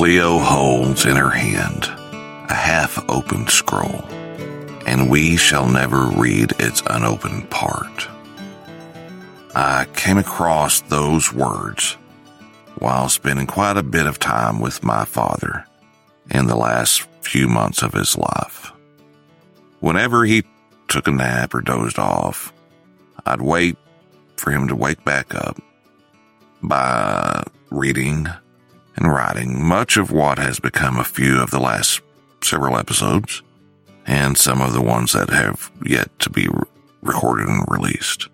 Clio holds in her hand a half opened scroll, and we shall never read its unopened part. I came across those words while spending quite a bit of time with my father in the last few months of his life. Whenever he took a nap or dozed off, I'd wait for him to wake back up by reading and writing much of what has become a few of the last several episodes and some of the ones that have yet to be re- recorded and released.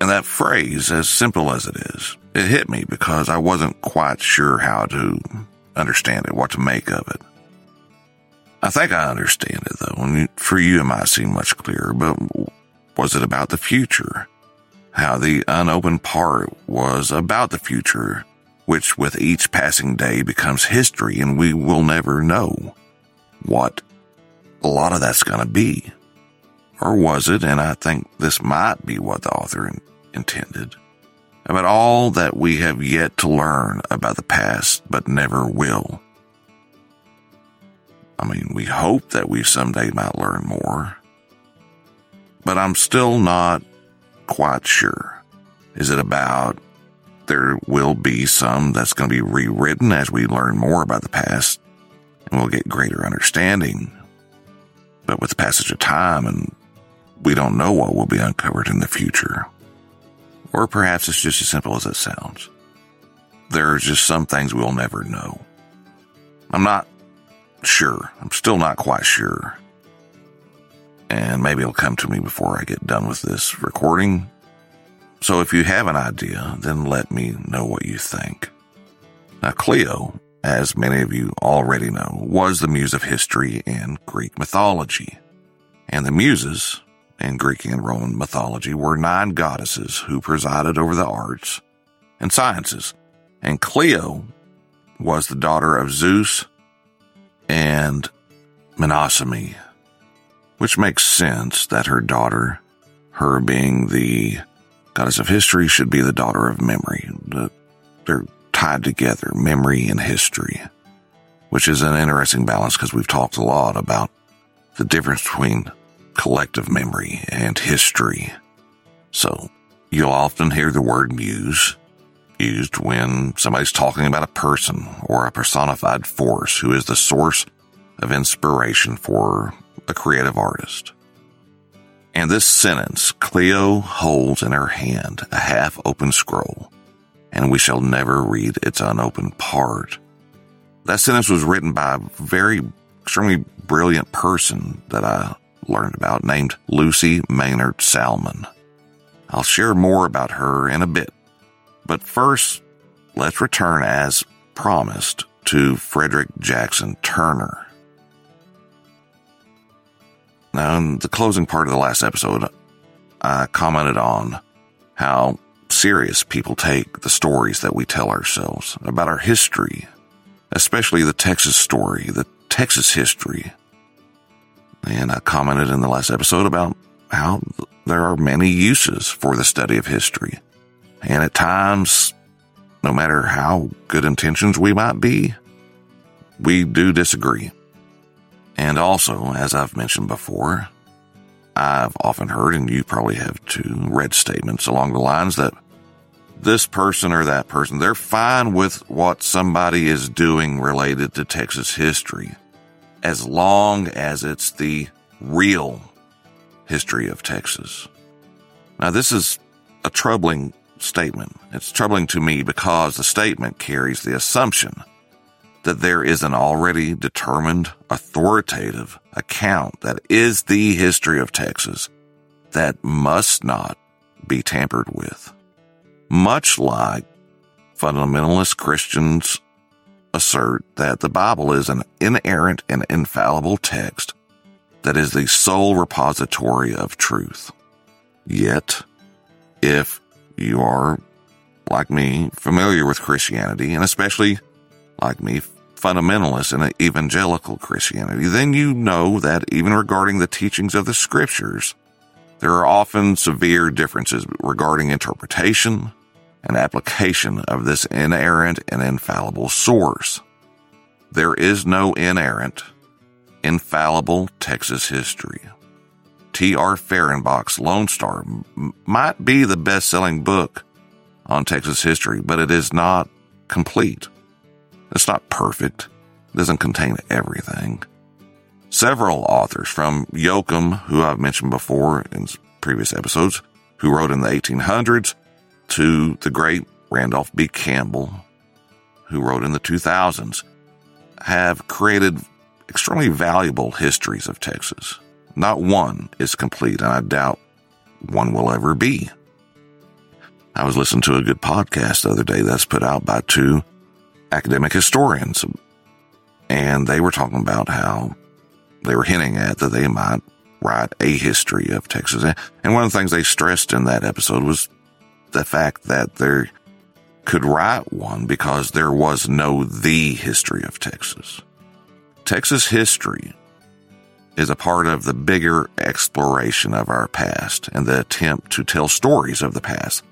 And that phrase, as simple as it is, it hit me because I wasn't quite sure how to understand it, what to make of it. I think I understand it though, and for you it might seem much clearer, but was it about the future? How the unopened part was about the future, which with each passing day becomes history and we will never know what a lot of that's going to be. Or was it, and I think this might be what the author in, intended, about all that we have yet to learn about the past but never will. I mean, we hope that we someday might learn more, but I'm still not quite sure. Is it about there will be some that's going to be rewritten as we learn more about the past and we'll get greater understanding? But with the passage of time and we don't know what will be uncovered in the future. Or perhaps it's just as simple as it sounds. There are just some things we'll never know. I'm not sure. I'm still not quite sure. And maybe it'll come to me before I get done with this recording. So if you have an idea, then let me know what you think. Now, Clio, as many of you already know, was the muse of history and Greek mythology. And the muses, in Greek and Roman mythology, were nine goddesses who presided over the arts and sciences. And Clio was the daughter of Zeus and Mnemosyne, which makes sense that her daughter, her being the goddess of history, should be the daughter of memory. They're tied together, memory and history, which is an interesting balance because we've talked a lot about the difference between collective memory and history. So you'll often hear the word muse used when somebody's talking about a person or a personified force who is the source of inspiration for a creative artist. And this sentence, Clio holds in her hand a half open scroll, and we shall never read its unopened part. That sentence was written by a very extremely brilliant person that I learned about named Lucy Maynard Salmon. I'll share more about her in a bit. But first, let's return as promised to Frederick Jackson Turner. Now, in the closing part of the last episode, I commented on how serious people take the stories that we tell ourselves about our history, especially the Texas story, the Texas history. And I commented in the last episode about how there are many uses for the study of history. And at times, no matter how good intentions we might be, we do disagree. And also, as I've mentioned before, I've often heard, and you probably have too, read statements along the lines that this person or that person, they're fine with what somebody is doing related to Texas history, as long as it's the real history of Texas. Now, this is a troubling statement. It's troubling to me because the statement carries the assumption that there is an already determined authoritative account that is the history of Texas that must not be tampered with. Much like fundamentalist Christians assert that the Bible is an inerrant and infallible text that is the sole repository of truth. Yet, if you are, like me, familiar with Christianity, and especially like me, fundamentalist and evangelical Christianity, then you know that even regarding the teachings of the scriptures, there are often severe differences regarding interpretation and application of this inerrant and infallible source. There is no inerrant, infallible Texas history. T.R. Fehrenbach's Lone Star m- might be the best selling book on Texas history, but it is not complete. It's not perfect. It doesn't contain everything. Several authors from Yoakum, who I've mentioned before in previous episodes, who wrote in the 1800s, to the great Randolph B. Campbell, who wrote in the 2000s, have created extremely valuable histories of Texas. Not one is complete, and I doubt one will ever be. I was listening to a good podcast the other day that's put out by two academic historians, and they were talking about how they were hinting at that they might write a history of Texas. And one of the things they stressed in that episode was the fact that they could write one because there was no the history of Texas. Texas history is a part of the bigger exploration of our past and the attempt to tell stories of the past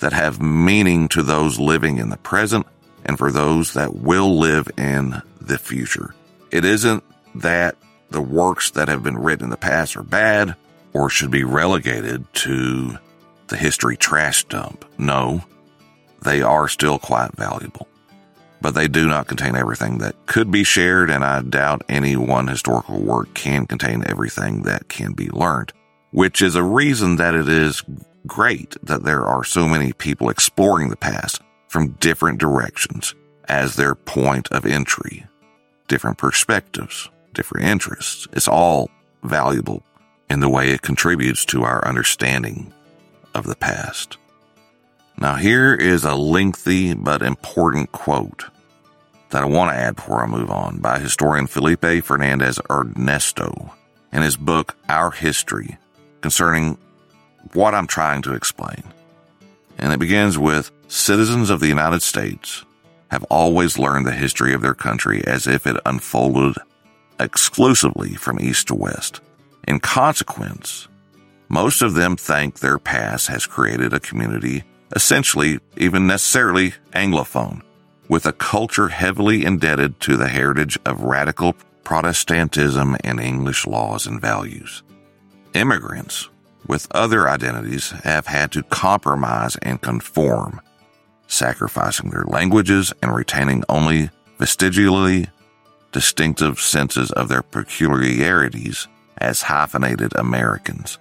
that have meaning to those living in the present and for those that will live in the future. It isn't that the works that have been written in the past are bad or should be relegated to the history trash dump. No, they are still quite valuable but they do not contain everything that could be shared, and I doubt any one historical work can contain everything that can be learned, which is a reason that it is great that there are so many people exploring the past from different directions as their point of entry, different perspectives, different interests. It's all valuable in the way it contributes to our understanding of the past. Now, here is a lengthy but important quote that I want to add before I move on by historian Felipe Fernandez Armesto in his book, Our History, concerning what I'm trying to explain. And it begins with citizens of the United States have always learned the history of their country as if it unfolded exclusively from east to west. In consequence, most of them think their past has created a community essentially, even necessarily Anglophone with a culture heavily indebted to the heritage of radical Protestantism and English laws and values. Immigrants with other identities have had to compromise and conform, sacrificing their languages and retaining only vestigially distinctive senses of their peculiarities as hyphenated Americans.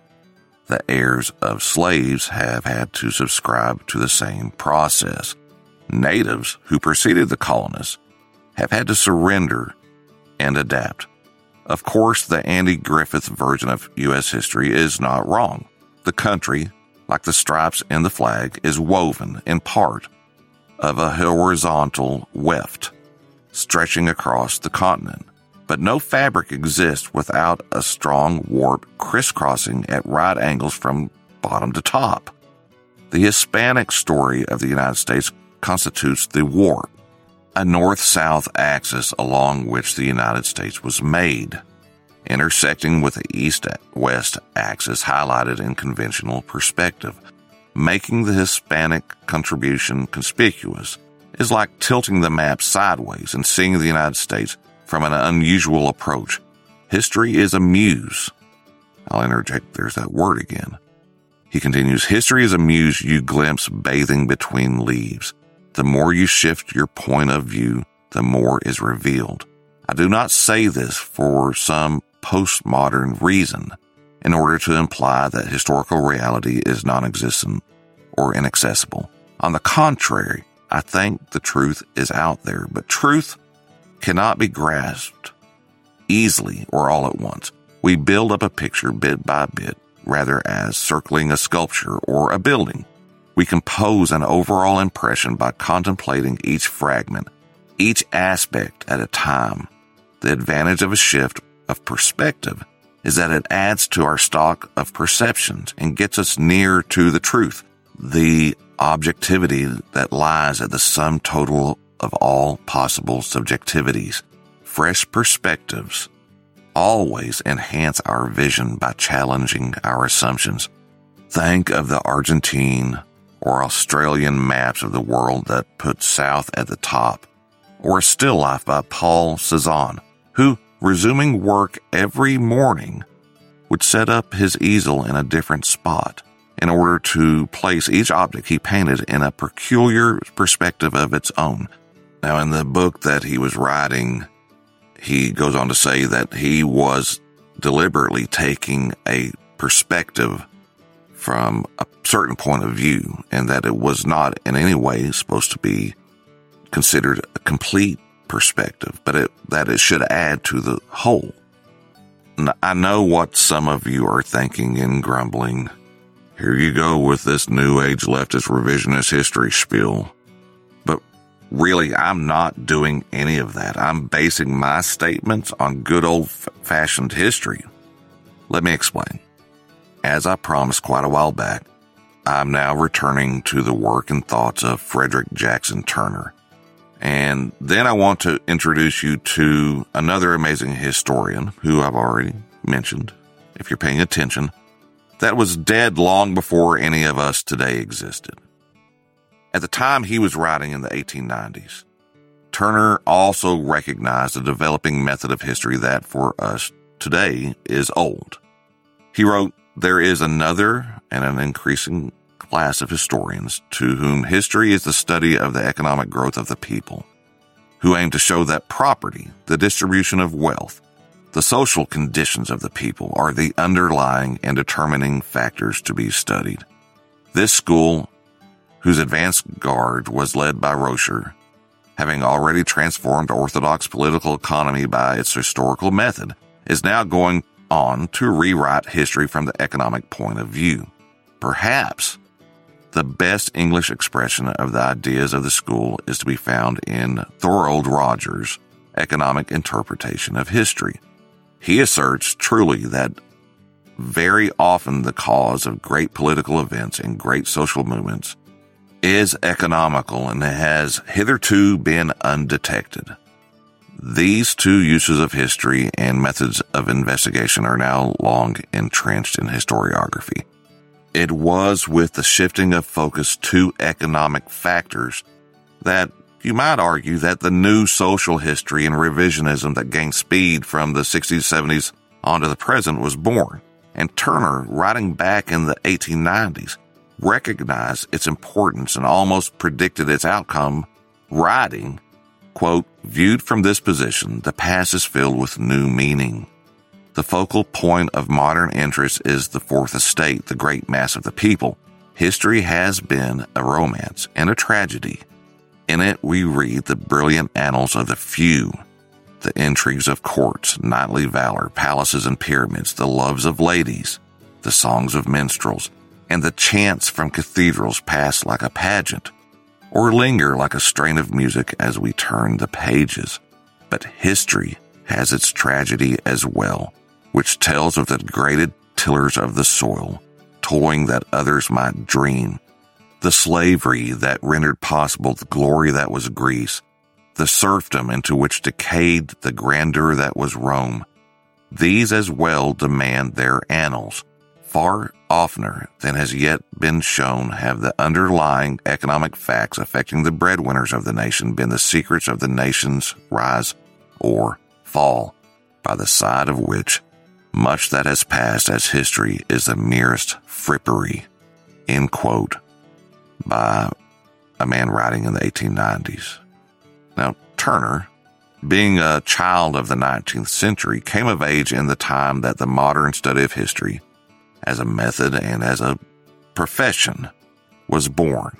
The heirs of slaves have had to subscribe to the same process, natives who preceded the colonists have had to surrender and adapt. Of course, the Andy Griffith version of U.S. history is not wrong. The country, like the stripes in the flag, is woven in part of a horizontal weft stretching across the continent. But no fabric exists without a strong warp crisscrossing at right angles from bottom to top. The Hispanic story of the United States constitutes the warp, a north-south axis along which the United States was made, intersecting with the east-west axis highlighted in conventional perspective. Making the Hispanic contribution conspicuous is like tilting the map sideways and seeing the United States from an unusual approach. History is a muse. I'll interject, there's that word again. He continues, History is a muse you glimpse bathing between leaves. The more you shift your point of view, the more is revealed. I do not say this for some postmodern reason in order to imply that historical reality is non-existent or inaccessible. On the contrary, I think the truth is out there, but truth cannot be grasped easily or all at once. We build up a picture bit by bit rather as circling a sculpture or a building. We compose an overall impression by contemplating each fragment, each aspect at a time. The advantage of a shift of perspective is that it adds to our stock of perceptions and gets us near to the truth, the objectivity that lies at the sum total of all possible subjectivities. Fresh perspectives always enhance our vision by challenging our assumptions. Think of the Argentine or Australian maps of the world that put south at the top, or A Still Life by Paul Cezanne, who, resuming work every morning, would set up his easel in a different spot in order to place each object he painted in a peculiar perspective of its own. Now, in the book that he was writing, he goes on to say that he was deliberately taking a perspective from a certain point of view and that it was not in any way supposed to be considered a complete perspective, but it, that it should add to the whole. I know what some of you are thinking and grumbling. Here you go with this new age leftist revisionist history spiel. But really, I'm not doing any of that. I'm basing my statements on good old fashioned history. Let me explain. As I promised quite a while back, I'm now returning to the work and thoughts of Frederick Jackson Turner. And then I want to introduce you to another amazing historian who I've already mentioned, if you're paying attention, that was dead long before any of us today existed. At the time he was writing in the 1890s, Turner also recognized a developing method of history that for us today is old. He wrote, There is another and an increasing class of historians to whom history is the study of the economic growth of the people, who aim to show that property, the distribution of wealth, the social conditions of the people are the underlying and determining factors to be studied. This school, whose advance guard was led by Roscher, having already transformed orthodox political economy by its historical method, is now going on to rewrite history from the economic point of view. Perhaps the best English expression of the ideas of the school is to be found in Thorold Rogers' economic interpretation of history he asserts truly that very often the cause of great political events and great social movements is economical and has hitherto been undetected. These two uses of history and methods of investigation are now long entrenched in historiography. It was with the shifting of focus to economic factors that you might argue that the new social history and revisionism that gained speed from the 60s, 70s onto the present was born. And Turner, writing back in the 1890s, recognized its importance and almost predicted its outcome, writing, quote, viewed from this position, the past is filled with new meaning. The focal point of modern interest is the fourth estate, the great mass of the people. History has been a romance and a tragedy in it, we read the brilliant annals of the few, the intrigues of courts, knightly valor, palaces and pyramids, the loves of ladies, the songs of minstrels, and the chants from cathedrals pass like a pageant, or linger like a strain of music as we turn the pages. But history has its tragedy as well, which tells of the degraded tillers of the soil, toiling that others might dream, the slavery that rendered possible the glory that was Greece, the serfdom into which decayed the grandeur that was Rome. These as well demand their annals. Far oftener than has yet been shown have the underlying economic facts affecting the breadwinners of the nation been the secrets of the nation's rise or fall, by the side of which much that has passed as history is the merest frippery. End quote by a man writing in the 1890s. Now, Turner, being a child of the 19th century, came of age in the time that the modern study of history, as a method and as a profession, was born.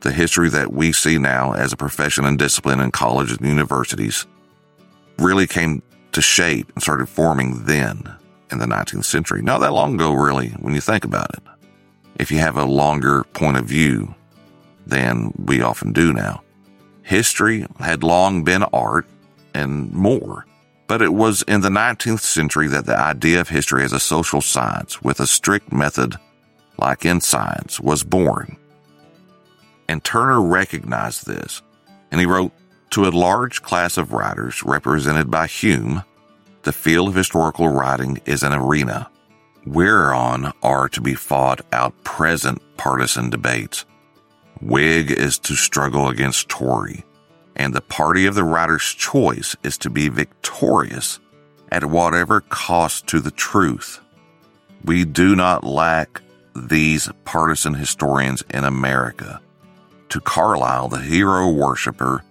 The history that we see now as a profession and discipline in colleges and universities really came to shape and started forming then in the 19th century. Not that long ago, really, when you think about it if you have a longer point of view than we often do now. History had long been art and more, but it was in the 19th century that the idea of history as a social science with a strict method, like in science, was born. And Turner recognized this, and he wrote, to a large class of writers represented by Hume, the field of historical writing is an arena whereon are to be fought out present partisan debates. Whig is to struggle against Tory, and the party of the writer's choice is to be victorious at whatever cost to the truth. We do not lack these partisan historians in America. To Carlyle, the hero worshiper,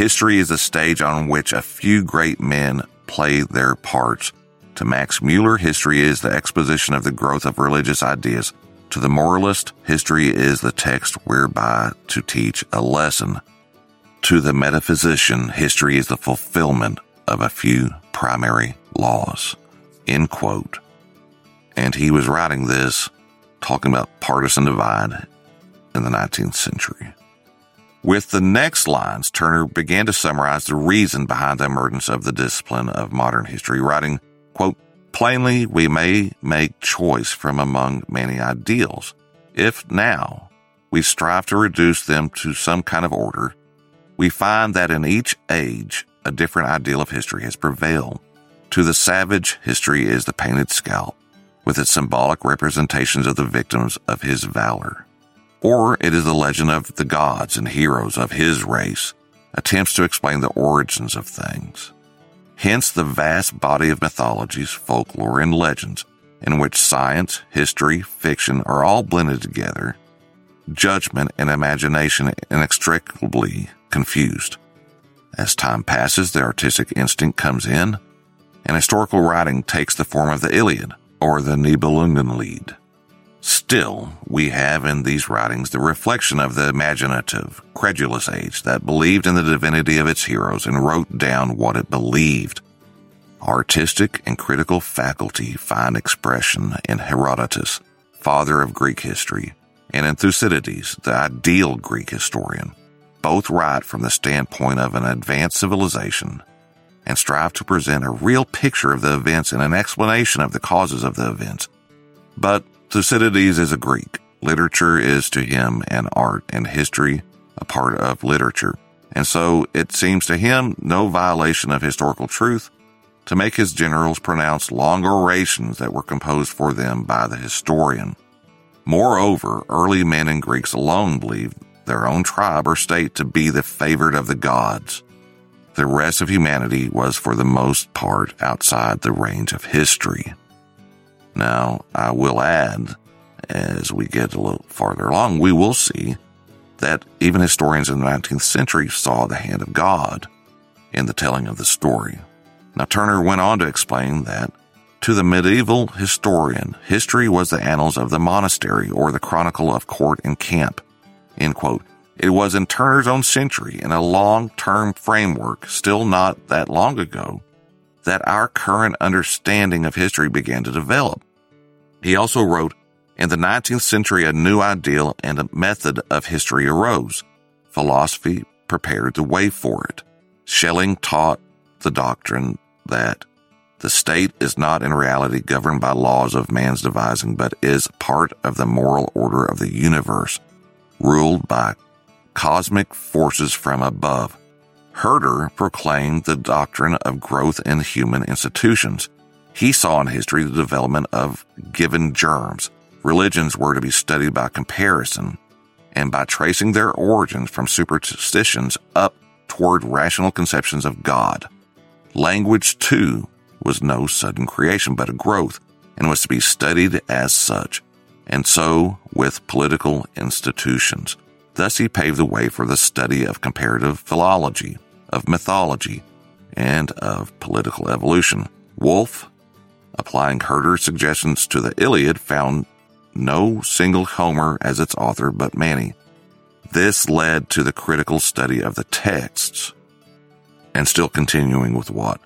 history is a stage on which a few great men play their parts. To Max Mueller, history is the exposition of the growth of religious ideas. To the moralist, history is the text whereby to teach a lesson. To the metaphysician, history is the fulfillment of a few primary laws. End quote. And he was writing this talking about partisan divide in the 19th century. With the next lines, Turner began to summarize the reason behind the emergence of the discipline of modern history, writing, quote, Plainly, we may make choice from among many ideals. If now we strive to reduce them to some kind of order, we find that in each age a different ideal of history has prevailed. To the savage, history is the painted scalp, with its symbolic representations of the victims of his valor. Or it is the legend of the gods and heroes of his race, attempts to explain the origins of things. Hence the vast body of mythologies, folklore, and legends in which science, history, fiction are all blended together, judgment and imagination inextricably confused. As time passes, the artistic instinct comes in, and historical writing takes the form of the Iliad or the Nibelungenlied. Still, we have in these writings the reflection of the imaginative, credulous age that believed in the divinity of its heroes and wrote down what it believed. Artistic and critical faculty find expression in Herodotus, father of Greek history, and in Thucydides, the ideal Greek historian both write from the standpoint of an advanced civilization and strive to present a real picture of the events and an explanation of the causes of the events. But Thucydides is a Greek. Literature is to him an art and history a part of literature. And so it seems to him no violation of historical truth to make his generals pronounce long orations that were composed for them by the historian. Moreover, early men and Greeks alone believed their own tribe or state to be the favored of the gods. The rest of humanity was for the most part outside the range of history. Now, I will add, as we get a little farther along, we will see that even historians in the 19th century saw the hand of God in the telling of the story. Now, Turner went on to explain that to the medieval historian, history was the annals of the monastery or the chronicle of court and camp. End quote. It was in Turner's own century, in a long-term framework, still not that long ago, that our current understanding of history began to develop. He also wrote, in the 19th century, a new ideal and a method of history arose. Philosophy prepared the way for it. Schelling taught the doctrine that the state is not in reality governed by laws of man's devising, but is part of the moral order of the universe ruled by cosmic forces from above. Herder proclaimed the doctrine of growth in human institutions. He saw in history the development of given germs. Religions were to be studied by comparison and by tracing their origins from superstitions up toward rational conceptions of God. Language, too, was no sudden creation, but a growth, and was to be studied as such and so with political institutions. Thus, he paved the way for the study of comparative philology, of mythology, and of political evolution. Wolf, applying Herder's suggestions to the Iliad, found no single Homer as its author but many. This led to the critical study of the texts. And still continuing with what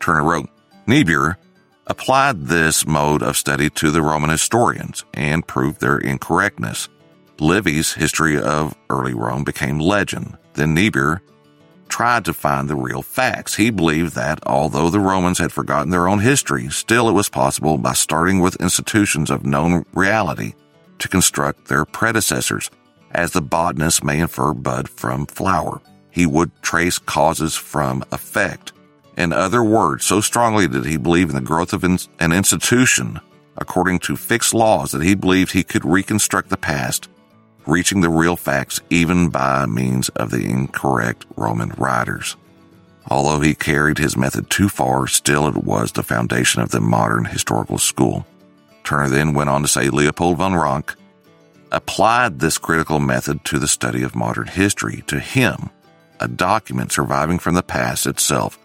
Turner wrote, Niebuhr applied this mode of study to the Roman historians and proved their incorrectness. Livy's history of early Rome became legend. Then Niebuhr tried to find the real facts. He believed that although the Romans had forgotten their own history, still it was possible by starting with institutions of known reality to construct their predecessors, as the botanist may infer bud from flower. He would trace causes from effect in other words, so strongly did he believe in the growth of an institution according to fixed laws that he believed he could reconstruct the past reaching the real facts even by means of the incorrect Roman writers. Although he carried his method too far, still it was the foundation of the modern historical school. Turner then went on to say Leopold von Ranke applied this critical method to the study of modern history. To him, a document surviving from the past itself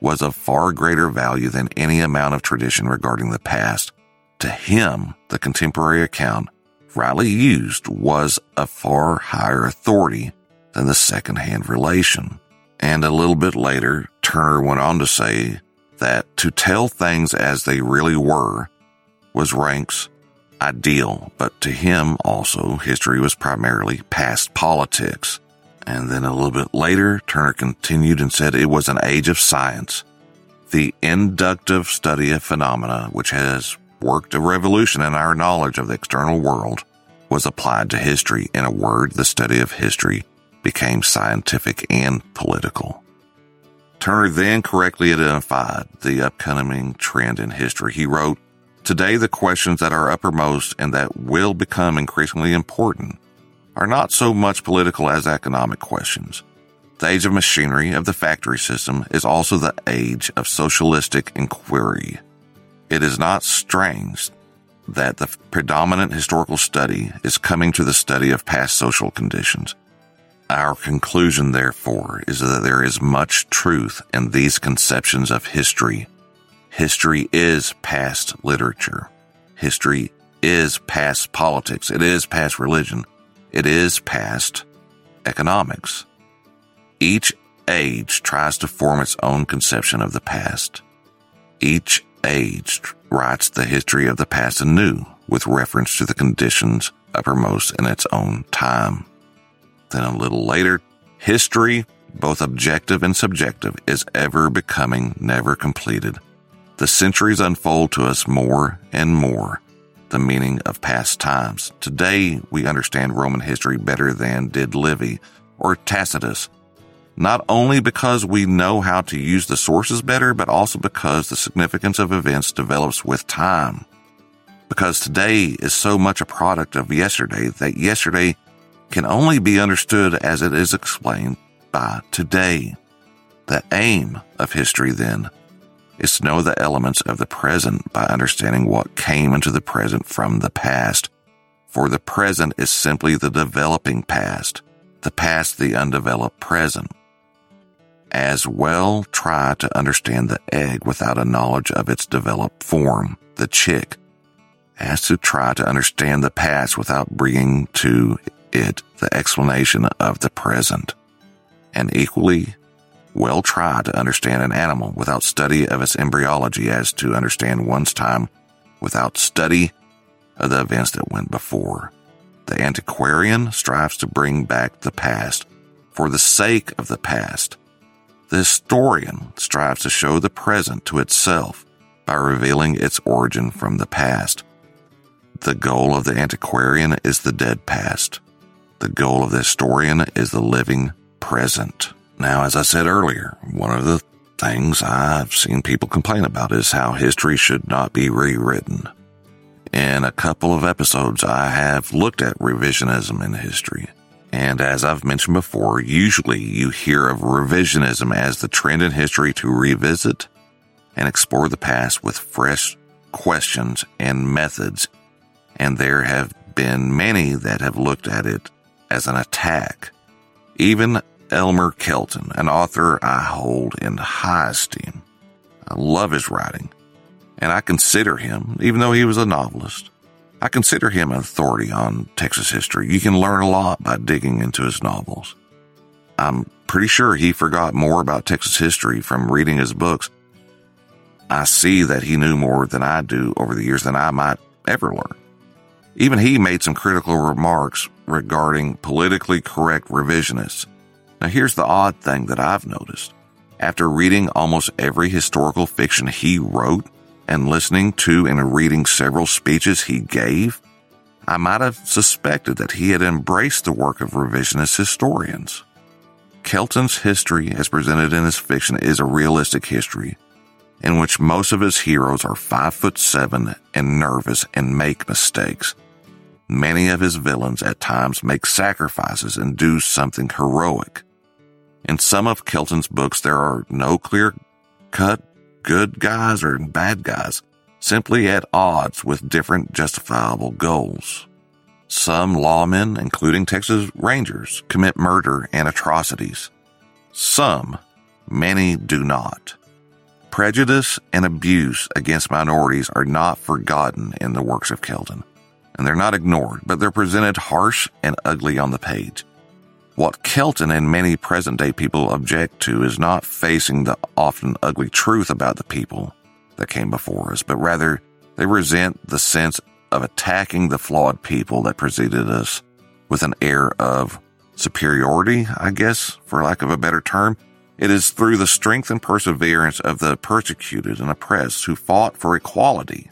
was of far greater value than any amount of tradition regarding the past. To him, the contemporary account, rightly used, was a far higher authority than the second-hand relation. And a little bit later, Turner went on to say that to tell things as they really were was Rank's ideal, but to him also, history was primarily past politics. And then a little bit later, Turner continued and said it was an age of science. The inductive study of phenomena, which has worked a revolution in our knowledge of the external world, was applied to history. In a word, the study of history became scientific and political. Turner then correctly identified the upcoming trend in history. He wrote, Today, the questions that are uppermost and that will become increasingly important are not so much political as economic questions. The age of machinery of the factory system is also the age of socialistic inquiry. It is not strange that the predominant historical study is coming to the study of past social conditions. Our conclusion, therefore, is that there is much truth in these conceptions of history History is past literature. History is past politics. It is past religion. It is past economics. Each age tries to form its own conception of the past. Each age writes the history of the past anew with reference to the conditions uppermost in its own time. Then a little later, history, both objective and subjective, is ever becoming never completed the centuries unfold to us more and more the meaning of past times. Today, we understand Roman history better than did Livy or Tacitus, not only because we know how to use the sources better, but also because the significance of events develops with time. Because today is so much a product of yesterday that yesterday can only be understood as it is explained by today. The aim of history then is to know the elements of the present by understanding what came into the present from the past. For the present is simply the developing past, the past the undeveloped present. As well try to understand the egg without a knowledge of its developed form, the chick, as to try to understand the past without bringing to it the explanation of the present. And equally well try to understand an animal without study of its embryology as to understand one's time without study of the events that went before. The antiquarian strives to bring back the past for the sake of the past. The historian strives to show the present to itself by revealing its origin from the past. The goal of the antiquarian is the dead past. The goal of the historian is the living present. Now, as I said earlier, one of the things I've seen people complain about is how history should not be rewritten. In a couple of episodes, I have looked at revisionism in history. And as I've mentioned before, usually you hear of revisionism as the trend in history to revisit and explore the past with fresh questions and methods. And there have been many that have looked at it as an attack. Even Elmer Kelton, an author I hold in high esteem. I love his writing, and I consider him, even though he was a novelist, I consider him an authority on Texas history. You can learn a lot by digging into his novels. I'm pretty sure he forgot more about Texas history from reading his books. I see that he knew more than I do over the years than I might ever learn. Even he made some critical remarks regarding politically correct revisionists now, here's the odd thing that I've noticed. After reading almost every historical fiction he wrote and listening to and reading several speeches he gave, I might have suspected that he had embraced the work of revisionist historians. Kelton's history, as presented in his fiction, is a realistic history in which most of his heroes are five foot seven and nervous and make mistakes. Many of his villains at times make sacrifices and do something heroic. In some of Kelton's books, there are no clear cut good guys or bad guys, simply at odds with different justifiable goals. Some lawmen, including Texas Rangers, commit murder and atrocities. Some, many do not. Prejudice and abuse against minorities are not forgotten in the works of Kelton and they're not ignored, but they're presented harsh and ugly on the page. What Kelton and many present day people object to is not facing the often ugly truth about the people that came before us, but rather they resent the sense of attacking the flawed people that preceded us with an air of superiority, I guess, for lack of a better term. It is through the strength and perseverance of the persecuted and oppressed who fought for equality,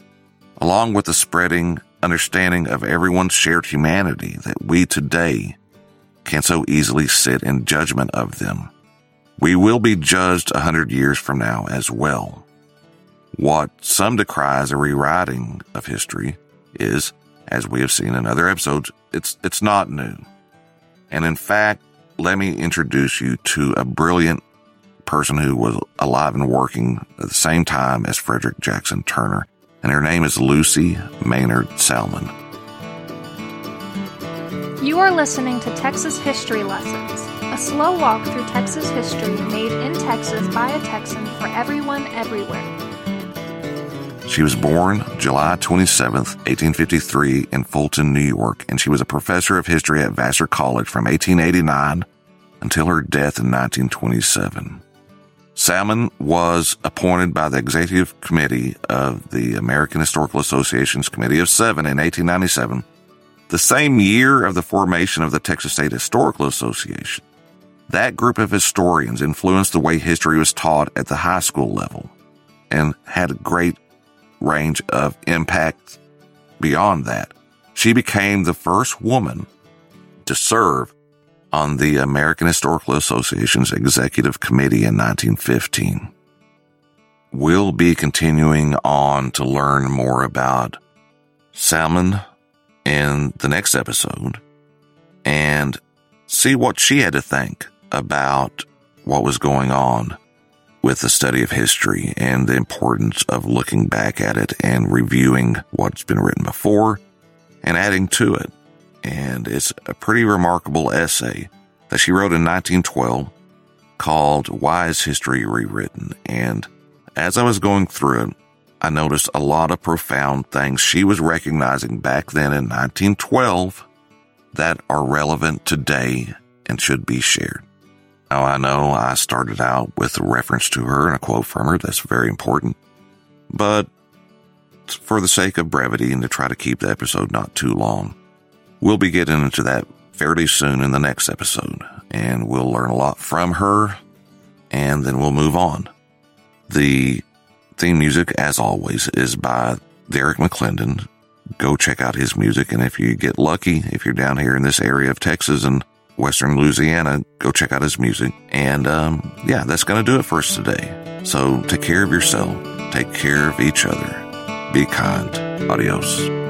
along with the spreading understanding of everyone's shared humanity that we today can so easily sit in judgment of them. We will be judged a hundred years from now as well. What some decry as a rewriting of history is, as we have seen in other episodes, it's, it's not new. And in fact, let me introduce you to a brilliant person who was alive and working at the same time as Frederick Jackson Turner and her name is Lucy Maynard Salmon. You are listening to Texas History Lessons, a slow walk through Texas history made in Texas by a Texan for everyone everywhere. She was born July 27, 1853, in Fulton, New York, and she was a professor of history at Vassar College from 1889 until her death in 1927. Salmon was appointed by the Executive Committee of the American Historical Association's Committee of Seven in 1897, the same year of the formation of the Texas State Historical Association. That group of historians influenced the way history was taught at the high school level and had a great range of impact beyond that. She became the first woman to serve on the American Historical Association's Executive Committee in 1915. We'll be continuing on to learn more about Salmon in the next episode and see what she had to think about what was going on with the study of history and the importance of looking back at it and reviewing what's been written before and adding to it and it's a pretty remarkable essay that she wrote in 1912 called Why is History Rewritten? And as I was going through it, I noticed a lot of profound things she was recognizing back then in 1912 that are relevant today and should be shared. Now I know I started out with a reference to her and a quote from her. That's very important. But for the sake of brevity and to try to keep the episode not too long, We'll be getting into that fairly soon in the next episode, and we'll learn a lot from her, and then we'll move on. The theme music, as always, is by Derrick McClendon. Go check out his music, and if you get lucky, if you're down here in this area of Texas and Western Louisiana, go check out his music. And um, yeah, that's going to do it for us today. So take care of yourself, take care of each other, be kind. Adios.